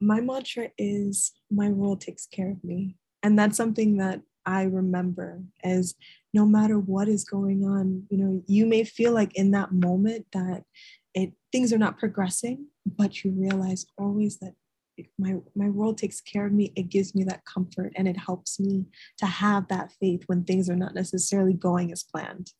my mantra is my world takes care of me. And that's something that I remember as no matter what is going on, you know, you may feel like in that moment that it things are not progressing, but you realize always that my my world takes care of me it gives me that comfort and it helps me to have that faith when things are not necessarily going as planned